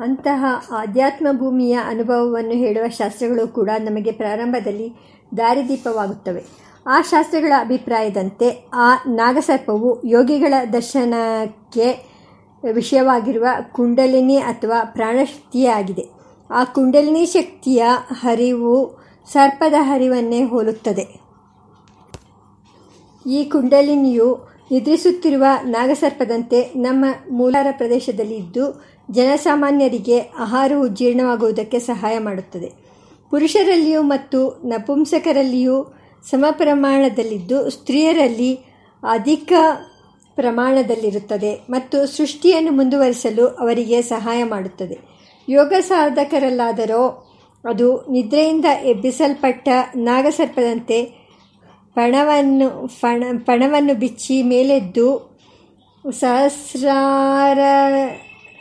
ಅಂತಹ ಆಧ್ಯಾತ್ಮ ಭೂಮಿಯ ಅನುಭವವನ್ನು ಹೇಳುವ ಶಾಸ್ತ್ರಗಳು ಕೂಡ ನಮಗೆ ಪ್ರಾರಂಭದಲ್ಲಿ ದಾರಿದೀಪವಾಗುತ್ತವೆ. ಆ ಶಾಸ್ತ್ರಗಳ ಅಭಿಪ್ರಾಯದಂತೆ ಆ ನಾಗಸರ್ಪವು ಯೋಗಿಗಳ ದರ್ಶನಕ್ಕೆ ವಿಷಯವಾಗಿರುವ ಕುಂಡಲಿನಿ ಅಥವಾ ಪ್ರಾಣಶಕ್ತಿಯಾಗಿದೆ. ಆ ಕುಂಡಲಿನಿ ಶಕ್ತಿಯ ಹರಿವು ಸರ್ಪದ ಹರಿವನ್ನೇ ಹೋಲುತ್ತದೆ. ಈ ಕುಂಡಲಿನಿಯು ನಿದ್ರಿಸುತ್ತಿರುವ ನಾಗಸರ್ಪದಂತೆ ನಮ್ಮ ಮೂಲಾರ ಪ್ರದೇಶದಲ್ಲಿ ಇದ್ದು ಜನಸಾಮಾನ್ಯರಿಗೆ ಆಹಾರವು ಜೀರ್ಣವಾಗುವುದಕ್ಕೆ ಸಹಾಯ ಮಾಡುತ್ತದೆ. ಪುರುಷರಲ್ಲಿಯೂ ಮತ್ತು ನಪುಂಸಕರಲ್ಲಿಯೂ ಸಮ ಪ್ರಮಾಣದಲ್ಲಿದ್ದು ಸ್ತ್ರೀಯರಲ್ಲಿ ಅಧಿಕ ಪ್ರಮಾಣದಲ್ಲಿರುತ್ತದೆ ಮತ್ತು ಸೃಷ್ಟಿಯನ್ನು ಮುಂದುವರಿಸಲು ಅವರಿಗೆ ಸಹಾಯ ಮಾಡುತ್ತದೆ. ಯೋಗ ಸಾಧಕರಲ್ಲಾದರೂ, ಅದು ನಿದ್ರೆಯಿಂದ ಎಬ್ಬಿಸಲ್ಪಟ್ಟ ನಾಗಸರ್ಪದಂತೆ ಪಣವನ್ನು, ಪಣ, ಪಣವನ್ನು ಬಿಚ್ಚಿ ಮೇಲೆದ್ದು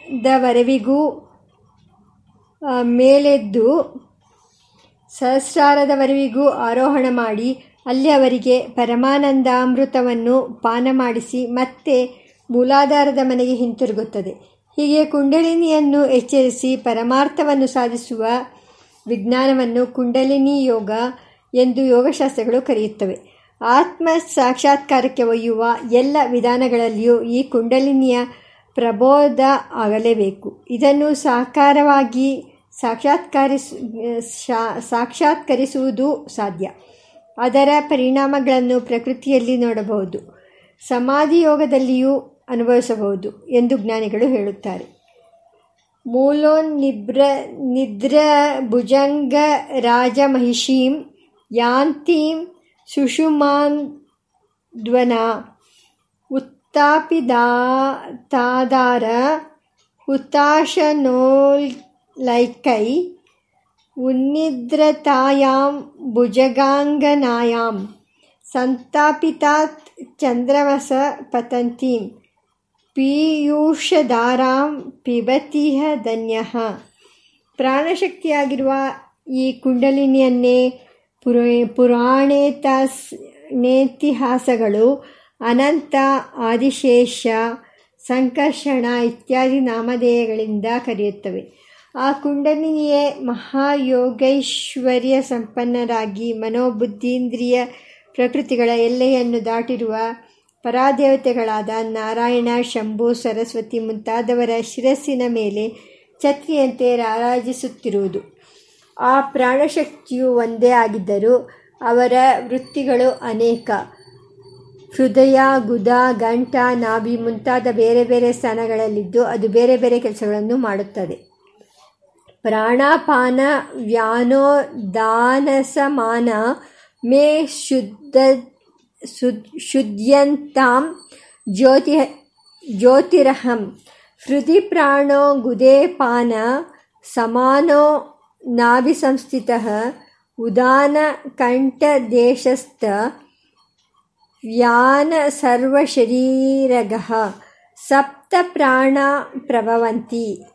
ಸಹಸ್ರಾರದವರೆವಿಗೂ ಮೇಲೆದ್ದು ಸಹಸ್ರಾರದವರೆವಿಗೂ ಆರೋಹಣ ಮಾಡಿ, ಅಲ್ಲಿ ಅವರಿಗೆ ಪರಮಾನಂದಾಮೃತವನ್ನು ಪಾನ ಮಾಡಿಸಿ ಮತ್ತೆ ಮೂಲಾಧಾರದ ಮನೆಗೆ ಹಿಂತಿರುಗುತ್ತದೆ. ಹೀಗೆ ಕುಂಡಲಿನಿಯನ್ನು ಎಚ್ಚರಿಸಿ ಪರಮಾರ್ಥವನ್ನು ಸಾಧಿಸುವ ವಿಜ್ಞಾನವನ್ನು ಕುಂಡಲಿನಿ ಯೋಗ ಎಂದು ಯೋಗಶಾಸ್ತ್ರಗಳು ಕರೆಯುತ್ತವೆ. ಆತ್ಮ ಸಾಕ್ಷಾತ್ಕಾರಕ್ಕೆ ಒಯ್ಯುವ ಎಲ್ಲ ವಿಧಾನಗಳಲ್ಲಿಯೂ ಈ ಕುಂಡಲಿನಿಯ ಪ್ರಬೋಧ ಆಗಲೇಬೇಕು. ಇದನ್ನು ಸಾಕಾರವಾಗಿ ಸಾಕ್ಷಾತ್ಕರಿಸು ಸಾಕ್ಷಾತ್ಕರಿಸುವುದು ಸಾಧ್ಯ. ಅದರ ಪರಿಣಾಮಗಳನ್ನು ಪ್ರಕೃತಿಯಲ್ಲಿ ನೋಡಬಹುದು. ಸಮಾಧಿ ಯೋಗದಲ್ಲಿಯೂ ಅನುಭವಿಸಬಹುದು ಎಂದು ಜ್ಞಾನಿಗಳು ಹೇಳುತ್ತಾರೆ. ಮೂಲೋನ್ನಿಬ್ರ ನಿದ್ರ ಭುಜಂಗ ರಾಜ ಮಹಿಷೀಂ ಯಾಂತೀಂ ಸುಷುಮಾಂಧ್ವನ ಉತ್ತಾಪಿದಾತಾದಾರ ಹುತಾಶನೋಲೈಕೈ ಉನ್ನಿದ್ರತಾಯಾಂ ಭುಜಗಾಂಗನಾಯಾಂ ಸಂತಾಪಿತಾತ್ ಚಂದ್ರಮಸ ಪತಂತೀಂ ಪೀಯೂಷಧಾರಾಂ ಪಿಬತಿಹ ಧನ್ಯ. ಪ್ರಾಣಶಕ್ತಿಯಾಗಿರುವ ಈ ಕುಂಡಲಿನಿಯನ್ನೇ ಪುರ ಪುರಾಣೇತಸ್ ನೇತಿಹಾಸಗಳು ಅನಂತ, ಆದಿಶೇಷ, ಸಂಕರ್ಷಣ ಇತ್ಯಾದಿ ನಾಮಧೇಯಗಳಿಂದ ಕರೆಯುತ್ತವೆ. ಆ ಕುಂಡಲಿನಿಯೇ ಮಹಾಯೋಗೈಶ್ವರ್ಯ ಸಂಪನ್ನರಾಗಿ ಮನೋಬುದ್ಧೀಂದ್ರಿಯ ಪ್ರಕೃತಿಗಳ ಎಲ್ಲೆಯನ್ನು ದಾಟಿರುವ ಪರಾದೇವತೆಗಳಾದ ನಾರಾಯಣ, ಶಂಭು, ಸರಸ್ವತಿ ಮುಂತಾದವರ ಶಿರಸ್ಸಿನ ಮೇಲೆ ಛತ್ರಿಯಂತೆ ರಾರಾಜಿಸುತ್ತಿರುವುದು. ಆ ಪ್ರಾಣಶಕ್ತಿಯು ಒಂದೇ ಆಗಿದ್ದರೂ ಅವರ ವೃತ್ತಿಗಳು ಅನೇಕ. ಹೃದಯ, ಗುದ, ಗಂಟ, ನಾಭಿ ಮುಂತಾದ ಬೇರೆ ಬೇರೆ ಸ್ಥಾನಗಳಲ್ಲಿದ್ದು ಅದು ಬೇರೆ ಬೇರೆ ಕೆಲಸಗಳನ್ನು ಮಾಡುತ್ತದೆ. ಪ್ರಾಣಾಪಾನ ವ್ಯಾನೋದಾನಸಮಾನ ಮೇ ಶುದ್ಧ ಶುದ್ಧಂತಾಂ ಜ್ಯೋತಿ, ಜ್ಯೋತಿರಹಂ. ಹೃದಿ ಪ್ರಾಣೋ, ಗುದೇ ಪಾನ, ಸಮಾನೋ, ನಾಭಿ ಸಂಸ್ಥಿತ, ಉದಾನ ಕಂಠದೇಶಸ್ಥ ವ್ಯಾನ ಸರ್ವಶರೀರಗ ಸಪ್ತ ಪ್ರಾಣ ಪ್ರಭವಂತಿ.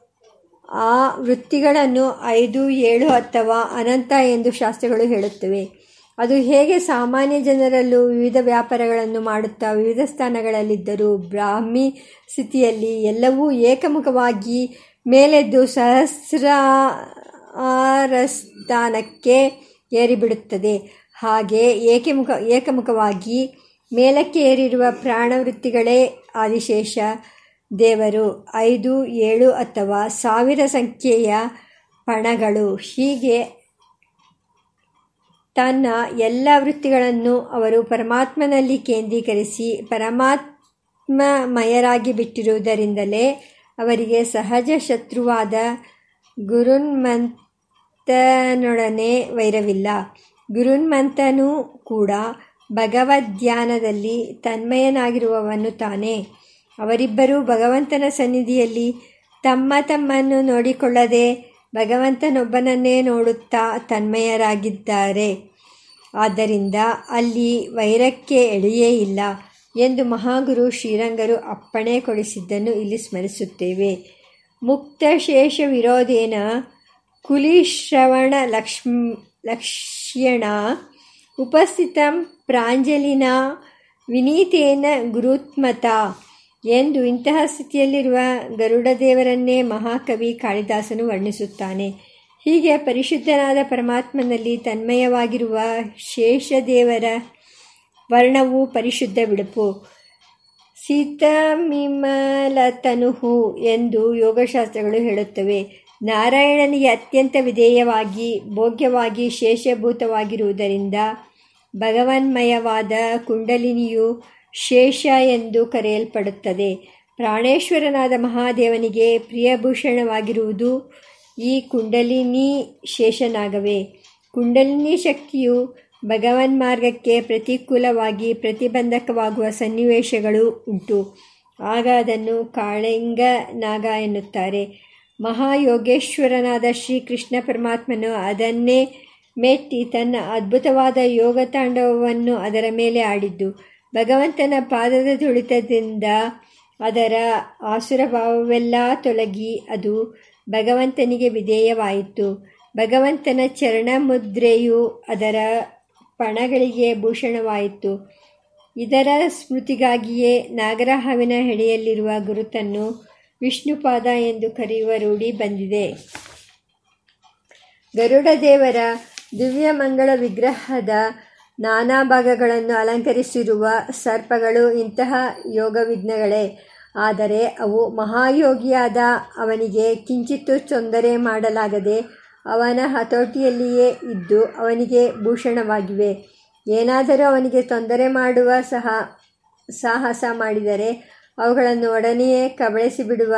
ಆ ವೃತ್ತಿಗಳನ್ನು ಐದು, ಏಳು ಅಥವಾ ಅನಂತ ಎಂದು ಶಾಸ್ತ್ರಗಳು ಹೇಳುತ್ತವೆ. ಅದು ಹೇಗೆ ಸಾಮಾನ್ಯ ಜನರಲ್ಲೂ ವಿವಿಧ ವ್ಯಾಪಾರಗಳನ್ನು ಮಾಡುತ್ತಾ ವಿವಿಧ ಸ್ಥಾನಗಳಲ್ಲಿದ್ದರೂ ಬ್ರಾಹ್ಮಿ ಸ್ಥಿತಿಯಲ್ಲಿ ಎಲ್ಲವೂ ಏಕಮುಖವಾಗಿ ಮೇಲೆದ್ದು ಸಹಸ್ರಾರಸ್ಥಾನಕ್ಕೆ ಏರಿಬಿಡುತ್ತದೆ. ಹಾಗೆ ಏಕಮುಖ ಏಕಮುಖವಾಗಿ ಮೇಲಕ್ಕೆ ಏರಿರುವ ಪ್ರಾಣವೃತ್ತಿಗಳೇ ಆದಿಶೇಷ ದೇವರು. ಐದು, ಏಳು ಅಥವಾ ಸಾವಿರ ಸಂಖ್ಯೆಯ ಪಣಗಳು. ಹೀಗೆ ತನ್ನ ಎಲ್ಲ ವೃತ್ತಿಗಳನ್ನು ಅವರು ಪರಮಾತ್ಮನಲ್ಲಿ ಕೇಂದ್ರೀಕರಿಸಿ ಪರಮಾತ್ಮಮಯರಾಗಿ ಬಿಟ್ಟಿರುವುದರಿಂದಲೇ ಅವರಿಗೆ ಸಹಜ ಶತ್ರುವಾದ ಗುರುನ್ಮಂತನೊಡನೆ ವೈರವಿಲ್ಲ. ಗುರುನ್ಮಂತನೂ ಕೂಡ ಭಗವದ್ಧ್ಯಾನದಲ್ಲಿ ತನ್ಮಯನಾಗಿರುವವನು ತಾನೇ. ಅವರಿಬ್ಬರೂ ಭಗವಂತನ ಸನ್ನಿಧಿಯಲ್ಲಿ ತಮ್ಮ ತಮ್ಮನ್ನು ನೋಡಿಕೊಳ್ಳದೆ ಭಗವಂತನೊಬ್ಬನನ್ನೇ ನೋಡುತ್ತಾ ತನ್ಮಯರಾಗಿದ್ದಾರೆ. ಆದ್ದರಿಂದ ಅಲ್ಲಿ ವೈರಕ್ಕೆ ಎಳೆಯೇ ಇಲ್ಲ ಎಂದು ಮಹಾಗುರು ಶ್ರೀರಂಗರು ಅಪ್ಪಣೆ ಕೊಡಿಸಿದ್ದನ್ನು ಇಲ್ಲಿ ಸ್ಮರಿಸುತ್ತೇವೆ. ಮುಕ್ತಶೇಷ ವಿರೋಧೇನ ಕುಲಿಶ್ರವಣ ಲಕ್ಷ್ಮ ಲಕ್ಷ್ಯಣ ಉಪಸ್ಥಿತ ಪ್ರಾಂಜಲಿನ ವಿನೀತೇನ ಗುರುತ್ಮತ ಎಂದು ಇಂತಹ ಸ್ಥಿತಿಯಲ್ಲಿರುವ ಗರುಡದೇವರನ್ನೇ ಮಹಾಕವಿ ಕಾಳಿದಾಸನು ವರ್ಣಿಸುತ್ತಾನೆ. ಹೀಗೆ ಪರಿಶುದ್ಧನಾದ ಪರಮಾತ್ಮನಲ್ಲಿ ತನ್ಮಯವಾಗಿರುವ ಶೇಷದೇವರ ವರ್ಣವು ಪರಿಶುದ್ಧ ಬಿಡುಪು. ಸೀತಮಿಮಲತನುಹು ಎಂದು ಯೋಗಶಾಸ್ತ್ರಗಳು ಹೇಳುತ್ತವೆ. ನಾರಾಯಣನಿಗೆ ಅತ್ಯಂತ ವಿಧೇಯವಾಗಿ, ಭೋಗ್ಯವಾಗಿ, ಶೇಷಭೂತವಾಗಿರುವುದರಿಂದ ಭಗವನ್ಮಯವಾದ ಕುಂಡಲಿನಿಯು ಶೇಷ ಎಂದು ಕರೆಯಲ್ಪಡುತ್ತದೆ. ಪ್ರಾಣೇಶ್ವರನಾದ ಮಹಾದೇವನಿಗೆ ಪ್ರಿಯಭೂಷಣವಾಗಿರುವುದು ಈ ಕುಂಡಲಿನಿ ಶೇಷನಾಗವೇ. ಕುಂಡಲಿನಿ ಶಕ್ತಿಯು ಭಗವನ್ ಮಾರ್ಗಕ್ಕೆ ಪ್ರತಿಕೂಲವಾಗಿ ಪ್ರತಿಬಂಧಕವಾಗುವ ಸನ್ನಿವೇಶಗಳು ಉಂಟು. ಆಗ ಅದನ್ನು ಕಾಳಿಂಗ ನಾಗ ಎನ್ನುತ್ತಾರೆ. ಮಹಾಯೋಗೇಶ್ವರನಾದ ಶ್ರೀಕೃಷ್ಣ ಪರಮಾತ್ಮನು ಅದನ್ನೇ ಮೆಟ್ಟಿ ತನ್ನ ಅದ್ಭುತವಾದ ಯೋಗ ತಾಂಡವವನ್ನು ಅದರ ಮೇಲೆ ಆಡಿದ್ದು. ಭಗವಂತನ ಪಾದದ ತುಳಿತದಿಂದ ಅದರ ಆಸುರಭಾವವೆಲ್ಲ ತೊಲಗಿ ಅದು ಭಗವಂತನಿಗೆ ವಿಧೇಯವಾಯಿತು. ಭಗವಂತನ ಚರಣ ಮುದ್ರೆಯು ಅದರ ಪಣಗಳಿಗೆ ಭೂಷಣವಾಯಿತು. ಇದರ ಸ್ಮೃತಿಗಾಗಿಯೇ ನಾಗರಹಾವಿನ ಹೆಡೆಯಲ್ಲಿರುವ ಗುರುತನ್ನು ವಿಷ್ಣುಪಾದ ಎಂದು ಕರೆಯುವ ರೂಢಿ ಬಂದಿದೆ. ಗರುಡ ದೇವರ ದಿವ್ಯ ಮಂಗಳ ವಿಗ್ರಹದ ನಾನಾ ಭಾಗಗಳನ್ನು ಅಲಂಕರಿಸಿರುವ ಸರ್ಪಗಳು ಇಂತಹ ಯೋಗವಿಘ್ನಗಳೇ ಆದರೆ ಅವು ಮಹಾಯೋಗಿಯಾದ ಅವನಿಗೆ ಕಿಂಚಿತ್ತು ತೊಂದರೆ ಮಾಡಲಾಗದೆ ಅವನ ಹತೋಟಿಯಲ್ಲಿಯೇ ಇದ್ದು ಅವನಿಗೆ ಭೂಷಣವಾಗಿವೆ. ಏನಾದರೂ ಅವನಿಗೆ ತೊಂದರೆ ಮಾಡುವ ಸಹ ಸಾಹಸ ಮಾಡಿದರೆ ಅವುಗಳನ್ನು ಒಡನೆಯೇ ಕಬಳಿಸಿಬಿಡುವ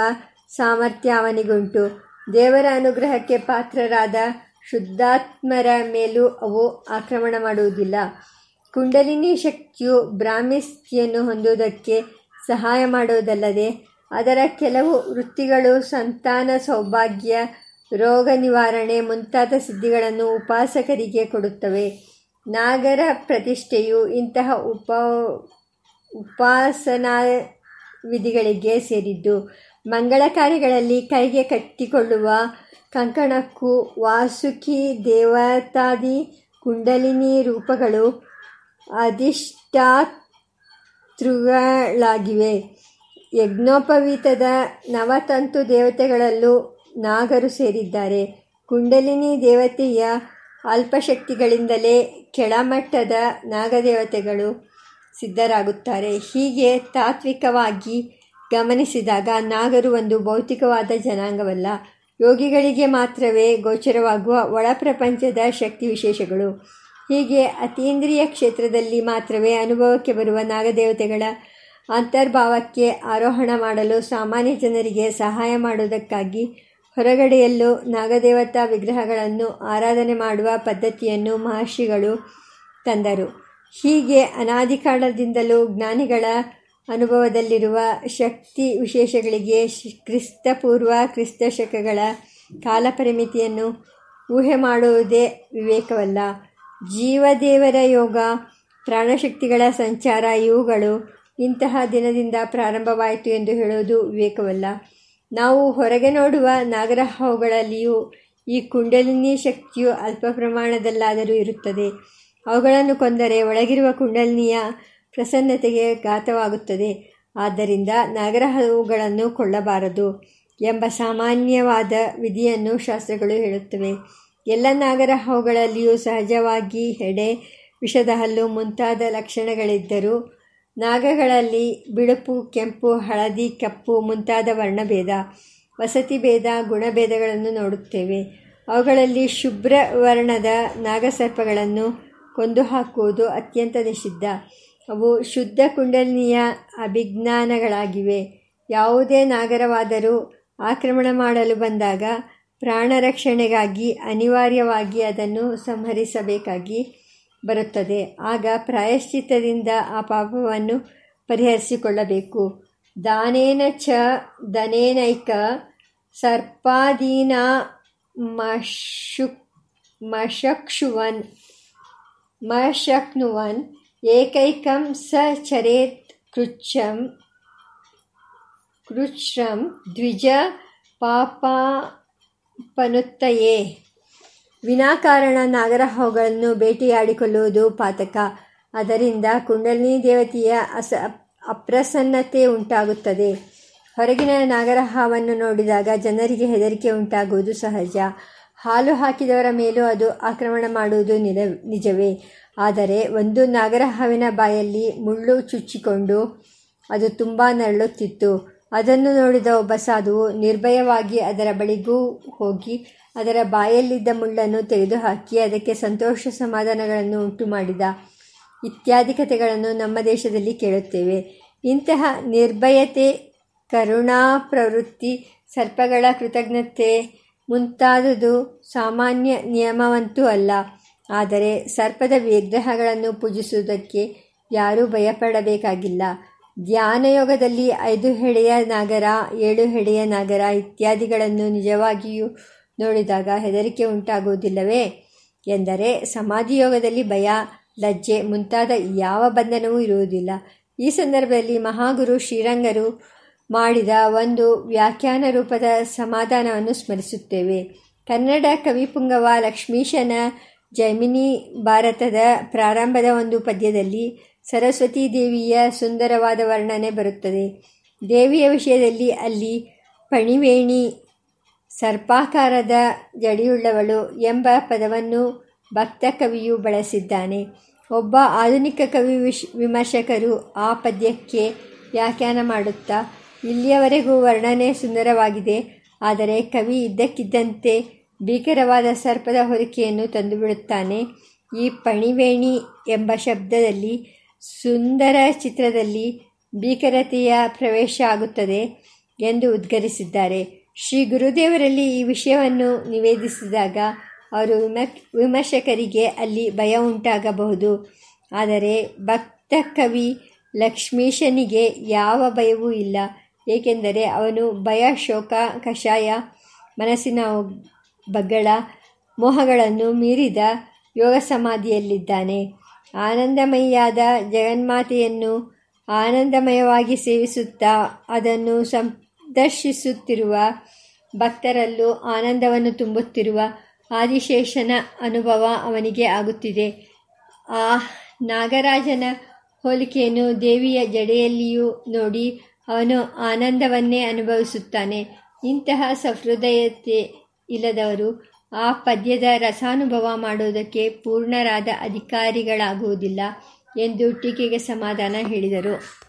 ಸಾಮರ್ಥ್ಯ ಅವನಿಗುಂಟು. ದೇವರ ಅನುಗ್ರಹಕ್ಕೆ ಪಾತ್ರರಾದ ಶುದ್ಧಾತ್ಮರ ಮೇಲೂ ಅವು ಆಕ್ರಮಣ ಮಾಡುವುದಿಲ್ಲ. ಕುಂಡಲಿನಿ ಶಕ್ತಿಯು ಬ್ರಾಹ್ಮಿಸ್ತಿಯನ್ನು ಹೊಂದುವುದಕ್ಕೆ ಸಹಾಯ ಮಾಡುವುದಲ್ಲದೆ, ಅದರ ಕೆಲವು ವೃತ್ತಿಗಳು ಸಂತಾನ ಸೌಭಾಗ್ಯ, ರೋಗ ನಿವಾರಣೆ ಮುಂತಾದ ಸಿದ್ಧಿಗಳನ್ನು ಉಪಾಸಕರಿಗೆ ಕೊಡುತ್ತವೆ. ನಾಗರ ಪ್ರತಿಷ್ಠೆಯು ಇಂತಹ ಉಪ, ಉಪಾಸನಾ ವಿಧಿಗಳಿಗೆ ಸೇರಿದ್ದು. ಮಂಗಳ ಕಾರ್ಯಗಳಲ್ಲಿ ಕೈಗೆ ಕಟ್ಟಿಕೊಳ್ಳುವ ಕಂಕಣಕ್ಕೂ ವಾಸುಕಿ ದೇವತಾದಿ ಕುಂಡಲಿನಿ ರೂಪಗಳು ಅಧಿಷ್ಠಾತೃಗಳಾಗಿವೆ. ಯಜ್ಞೋಪವೀತದ ನವತಂತು ದೇವತೆಗಳಲ್ಲೂ ನಾಗರು ಸೇರಿದ್ದಾರೆ. ಕುಂಡಲಿನಿ ದೇವತೆಯ ಅಲ್ಪಶಕ್ತಿಗಳಿಂದಲೇ ಕೆಳಮಟ್ಟದ ನಾಗದೇವತೆಗಳು ಸಿದ್ಧರಾಗುತ್ತಾರೆ. ಹೀಗೆ ತಾತ್ವಿಕವಾಗಿ ಗಮನಿಸಿದಾಗ ನಾಗರು ಒಂದು ಭೌತಿಕವಾದ ಜನಾಂಗವಲ್ಲ. ಯೋಗಿಗಳಿಗೆ ಮಾತ್ರವೇ ಗೋಚರವಾಗುವ ಒಳಪ್ರಪಂಚದ ಶಕ್ತಿ ವಿಶೇಷಗಳು. ಹೀಗೆ ಅತೀಂದ್ರಿಯ ಕ್ಷೇತ್ರದಲ್ಲಿ ಮಾತ್ರವೇ ಅನುಭವಕ್ಕೆ ಬರುವ ನಾಗದೇವತೆಗಳ ಅಂತರ್ಭಾವಕ್ಕೆ ಆರೋಹಣ ಮಾಡಲು ಸಾಮಾನ್ಯ ಜನರಿಗೆ ಸಹಾಯ ಮಾಡುವುದಕ್ಕಾಗಿ ಹೊರಗಡೆಯಲ್ಲೂ ನಾಗದೇವತಾ ವಿಗ್ರಹಗಳನ್ನು ಆರಾಧನೆ ಮಾಡುವ ಪದ್ಧತಿಯನ್ನು ಮಹರ್ಷಿಗಳು ತಂದರು. ಹೀಗೆ ಅನಾದಿ ಕಾಲದಿಂದಲೂ ಜ್ಞಾನಿಗಳ ಅನುಭವದಲ್ಲಿರುವ ಶಕ್ತಿ ವಿಶೇಷಗಳಿಗೆ ಕ್ರಿಸ್ತಪೂರ್ವ ಕ್ರಿಸ್ತಶಕಗಳ ಕಾಲಪರಿಮಿತಿಯನ್ನು ಊಹೆ ಮಾಡುವುದೇ ವಿವೇಕವಲ್ಲ. ಜೀವದೇವರ ಯೋಗ, ಪ್ರಾಣಶಕ್ತಿಗಳ ಸಂಚಾರ, ಇವುಗಳು ಇಂತಹ ದಿನದಿಂದ ಪ್ರಾರಂಭವಾಯಿತು ಎಂದು ಹೇಳುವುದು ವಿವೇಕವಲ್ಲ. ನಾವು ಹೊರಗೆ ನೋಡುವ ನಾಗರಹಾವುಗಳಲ್ಲಿಯೂ ಈ ಕುಂಡಲಿನಿ ಶಕ್ತಿಯು ಅಲ್ಪ ಪ್ರಮಾಣದಲ್ಲಾದರೂ ಇರುತ್ತದೆ. ಅವುಗಳನ್ನು ಕೊಂದರೆ ಒಳಗಿರುವ ಕುಂಡಲಿನಿಯ ಪ್ರಸನ್ನತೆಗೆ ಘಾತವಾಗುತ್ತದೆ. ಆದ್ದರಿಂದ ನಾಗರಹಾವುಗಳನ್ನು ಕೊಳ್ಳಬಾರದು ಎಂಬ ಸಾಮಾನ್ಯವಾದ ವಿಧಿಯನ್ನು ಶಾಸ್ತ್ರಗಳು ಹೇಳುತ್ತವೆ. ಎಲ್ಲ ನಾಗರಹಾವುಗಳಲ್ಲಿಯೂ ಸಹಜವಾಗಿ ಹೆಡೆ, ವಿಷದ ಹಲ್ಲು ಮುಂತಾದ ಲಕ್ಷಣಗಳಿದ್ದರೂ ನಾಗಗಳಲ್ಲಿ ಬಿಳುಪು, ಕೆಂಪು, ಹಳದಿ, ಕಪ್ಪು ಮುಂತಾದ ವರ್ಣಭೇದ, ವಸತಿ ಭೇದ, ಗುಣಭೇದಗಳನ್ನು ನೋಡುತ್ತೇವೆ. ಅವುಗಳಲ್ಲಿ ಶುಭ್ರ ವರ್ಣದ ನಾಗಸರ್ಪಗಳನ್ನು ಕೊಂದು ಹಾಕುವುದು ಅತ್ಯಂತ ನಿಷಿದ್ಧ. ಅವು ಶುದ್ಧ ಕುಂಡಲಿನಿಯ ಅಭಿಜ್ಞಾನಗಳಾಗಿವೆ. ಯಾವುದೇ ನಾಗರವಾದರೂ ಆಕ್ರಮಣ ಮಾಡಲು ಬಂದಾಗ ಪ್ರಾಣರಕ್ಷಣೆಗಾಗಿ ಅನಿವಾರ್ಯವಾಗಿ ಅದನ್ನು ಸಂಹರಿಸಬೇಕಾಗಿ ಬರುತ್ತದೆ. ಆಗ ಪ್ರಾಯಶ್ಚಿತ್ತದಿಂದ ಆ ಪಾಪವನ್ನು ಪರಿಹರಿಸಿಕೊಳ್ಳಬೇಕು. ದಾನೇನ ಚ ದನೇನೈಕ ಸರ್ಪಾದೀನ ಮಶು ಮಶಕ್ಷುವನ್ ಮಶಕ್ನುವನ್ ಏಕೈಕಂ ಸ ಚರೇತ್ ಕೃಚ್ಛಂ, ಕೃಚ್ಛ್ರಂ ದ್ವಿಜ ಪಾಪಾಪನುತ್ತಯೇ. ವಿನಾಕಾರಣ ನಾಗರಹೋಗಳನ್ನು ಭೇಟಿಯಾಡಿಕೊಳ್ಳುವುದು ಪಾತಕ. ಅದರಿಂದ ಕುಂಡಲಿನಿ ದೇವತೆಯ ಅಸ ಅಪ್ರಸನ್ನತೆ ಉಂಟಾಗುತ್ತದೆ. ಹೊರಗಿನ ನಾಗರಹಾವನ್ನು ನೋಡಿದಾಗ ಜನರಿಗೆ ಹೆದರಿಕೆ ಉಂಟಾಗುವುದು ಸಹಜ. ಹಾಲು ಹಾಕಿದವರ ಮೇಲೂ ಅದು ಆಕ್ರಮಣ ಮಾಡುವುದು ನಿಜವೇ. ಆದರೆ ಒಂದು ನಾಗರಹಾವಿನ ಬಾಯಲ್ಲಿ ಮುಳ್ಳು ಚುಚ್ಚಿಕೊಂಡು ಅದು ತುಂಬ ನರಳುತ್ತಿತ್ತು. ಅದನ್ನು ನೋಡಿದ ಒಬ್ಬ ಸಾಧುವು ನಿರ್ಭಯವಾಗಿ ಅದರ ಬಳಿಗೂ ಹೋಗಿ ಅದರ ಬಾಯಲ್ಲಿದ್ದ ಮುಳ್ಳನ್ನು ತೆಗೆದುಹಾಕಿ ಅದಕ್ಕೆ ಸಂತೋಷ ಸಮಾಧಾನಗಳನ್ನು ಉಂಟು ಮಾಡಿದ ಇತ್ಯಾದಿ ಕಥೆಗಳನ್ನು ನಮ್ಮ ದೇಶದಲ್ಲಿ ಕೇಳುತ್ತೇವೆ. ಇಂತಹ ನಿರ್ಭಯತೆ ಕರುಣಾ ಪ್ರವೃತ್ತಿ ಸರ್ಪಗಳ ಕೃತಜ್ಞತೆ ಮುಂತಾದುದು ಸಾಮಾನ್ಯ ನಿಯಮವಂತೂ ಅಲ್ಲ. ಆದರೆ ಸರ್ಪದ ವಿಗ್ರಹಗಳನ್ನು ಪೂಜಿಸುವುದಕ್ಕೆ ಯಾರೂ ಭಯಪಡಬೇಕಾಗಿಲ್ಲ. ಧ್ಯಾನಯೋಗದಲ್ಲಿ ಐದು ಹೆಡೆಯ ನಾಗರ, ಏಳು ಹೆಡೆಯ ನಾಗರ ಇತ್ಯಾದಿಗಳನ್ನು ನಿಜವಾಗಿಯೂ ನೋಡಿದಾಗ ಹೆದರಿಕೆ ಉಂಟಾಗುವುದಿಲ್ಲವೇ? ಎಂದರೆ ಸಮಾಧಿಯೋಗದಲ್ಲಿ ಭಯ, ಲಜ್ಜೆ ಮುಂತಾದ ಯಾವ ಬಂಧನವೂ ಇರುವುದಿಲ್ಲ. ಈ ಸಂದರ್ಭದಲ್ಲಿ ಮಹಾಗುರು ಶ್ರೀರಂಗರು ಮಾಡಿದ ಒಂದು ವ್ಯಾಖ್ಯಾನ ರೂಪದ ಸಮಾಧಾನವನ್ನು ಸ್ಮರಿಸುತ್ತೇವೆ. ಕನ್ನಡ ಕವಿಪುಂಗವ ಲಕ್ಷ್ಮೀಶನ ಜೈಮಿನಿ ಭಾರತದ ಪ್ರಾರಂಭದ ಒಂದು ಪದ್ಯದಲ್ಲಿ ಸರಸ್ವತೀ ದೇವಿಯ ಸುಂದರವಾದ ವರ್ಣನೆ ಬರುತ್ತದೆ. ದೇವಿಯ ವಿಷಯದಲ್ಲಿ ಅಲ್ಲಿ ಪಣಿವೇಣಿ ಸರ್ಪಾಕಾರದ ಜಡಿಯುಳ್ಳವಳು ಎಂಬ ಪದವನ್ನು ಭಕ್ತ ಕವಿಯು ಬಳಸಿದ್ದಾನೆ. ಒಬ್ಬ ಆಧುನಿಕ ಕವಿ ವಿಶ್, ವಿಮರ್ಶಕರು ಆ ಪದ್ಯಕ್ಕೆ ವ್ಯಾಖ್ಯಾನ ಮಾಡುತ್ತಾ ಇಲ್ಲಿಯವರೆಗೂ ವರ್ಣನೆ ಸುಂದರವಾಗಿದೆ. ಆದರೆ ಕವಿ ಇದ್ದಕ್ಕಿದ್ದಂತೆ ಭೀಕರವಾದ ಸರ್ಪದ ಹೊರಿಕೆಯನ್ನು ತಂದುಬಿಡುತ್ತಾನೆ. ಈ ಪಣಿವೇಣಿ ಎಂಬ ಶಬ್ದದಲ್ಲಿ, ಸುಂದರ ಚಿತ್ರದಲ್ಲಿ ಭೀಕರತೆಯ ಪ್ರವೇಶ ಆಗುತ್ತದೆ ಎಂದು ಉದ್ಗರಿಸಿದ್ದಾರೆ. ಶ್ರೀ ಗುರುದೇವರಲ್ಲಿ ಈ ವಿಷಯವನ್ನು ನಿವೇದಿಸಿದಾಗ ಅವರು ವಿಮ, ವಿಮರ್ಶಕರಿಗೆ ಅಲ್ಲಿ ಭಯ ಉಂಟಾಗಬಹುದು. ಆದರೆ ಭಕ್ತ ಕವಿ ಲಕ್ಷ್ಮೀಶನಿಗೆ ಯಾವ ಭಯವೂ ಇಲ್ಲ. ಏಕೆಂದರೆ ಅವನು ಭಯ, ಶೋಕ, ಕಷಾಯ, ಮನಸ್ಸಿನ ಬಗ್ಗಳ, ಮೋಹಗಳನ್ನು ಮೀರಿದ ಯೋಗ ಸಮಾಧಿಯಲ್ಲಿದ್ದಾನೆ ಆನಂದಮಯಿಯಾದ ಜಗನ್ಮಾತೆಯನ್ನು ಆನಂದಮಯವಾಗಿ ಸೇವಿಸುತ್ತಾ ಅದನ್ನು ಸಂದರ್ಶಿಸುತ್ತಿರುವ ಭಕ್ತರಲ್ಲೂ ಆನಂದವನ್ನು ತುಂಬುತ್ತಿರುವ ಆದಿಶೇಷನ ಅನುಭವ ಅವನಿಗೆ ಆಗುತ್ತಿದೆ. ಆ ನಾಗರಾಜನ ಹೋಲಿಕೆಯನ್ನು ದೇವಿಯ ಜಡೆಯಲ್ಲಿಯೂ ನೋಡಿ ಅವನು ಆನಂದವನ್ನೇ ಅನುಭವಿಸುತ್ತಾನೆ. ಇಂತಹ ಸಹೃದಯತೆ ಇಲ್ಲದವರು ಆ ಪದ್ಯದ ರಸಾನುಭವ ಮಾಡುವುದಕ್ಕೆ ಪೂರ್ಣರಾದ ಅಧಿಕಾರಿಗಳಾಗುವುದಿಲ್ಲ ಎಂದು ಟೀಕೆಗೆ ಸಮಾಧಾನ ಹೇಳಿದರು.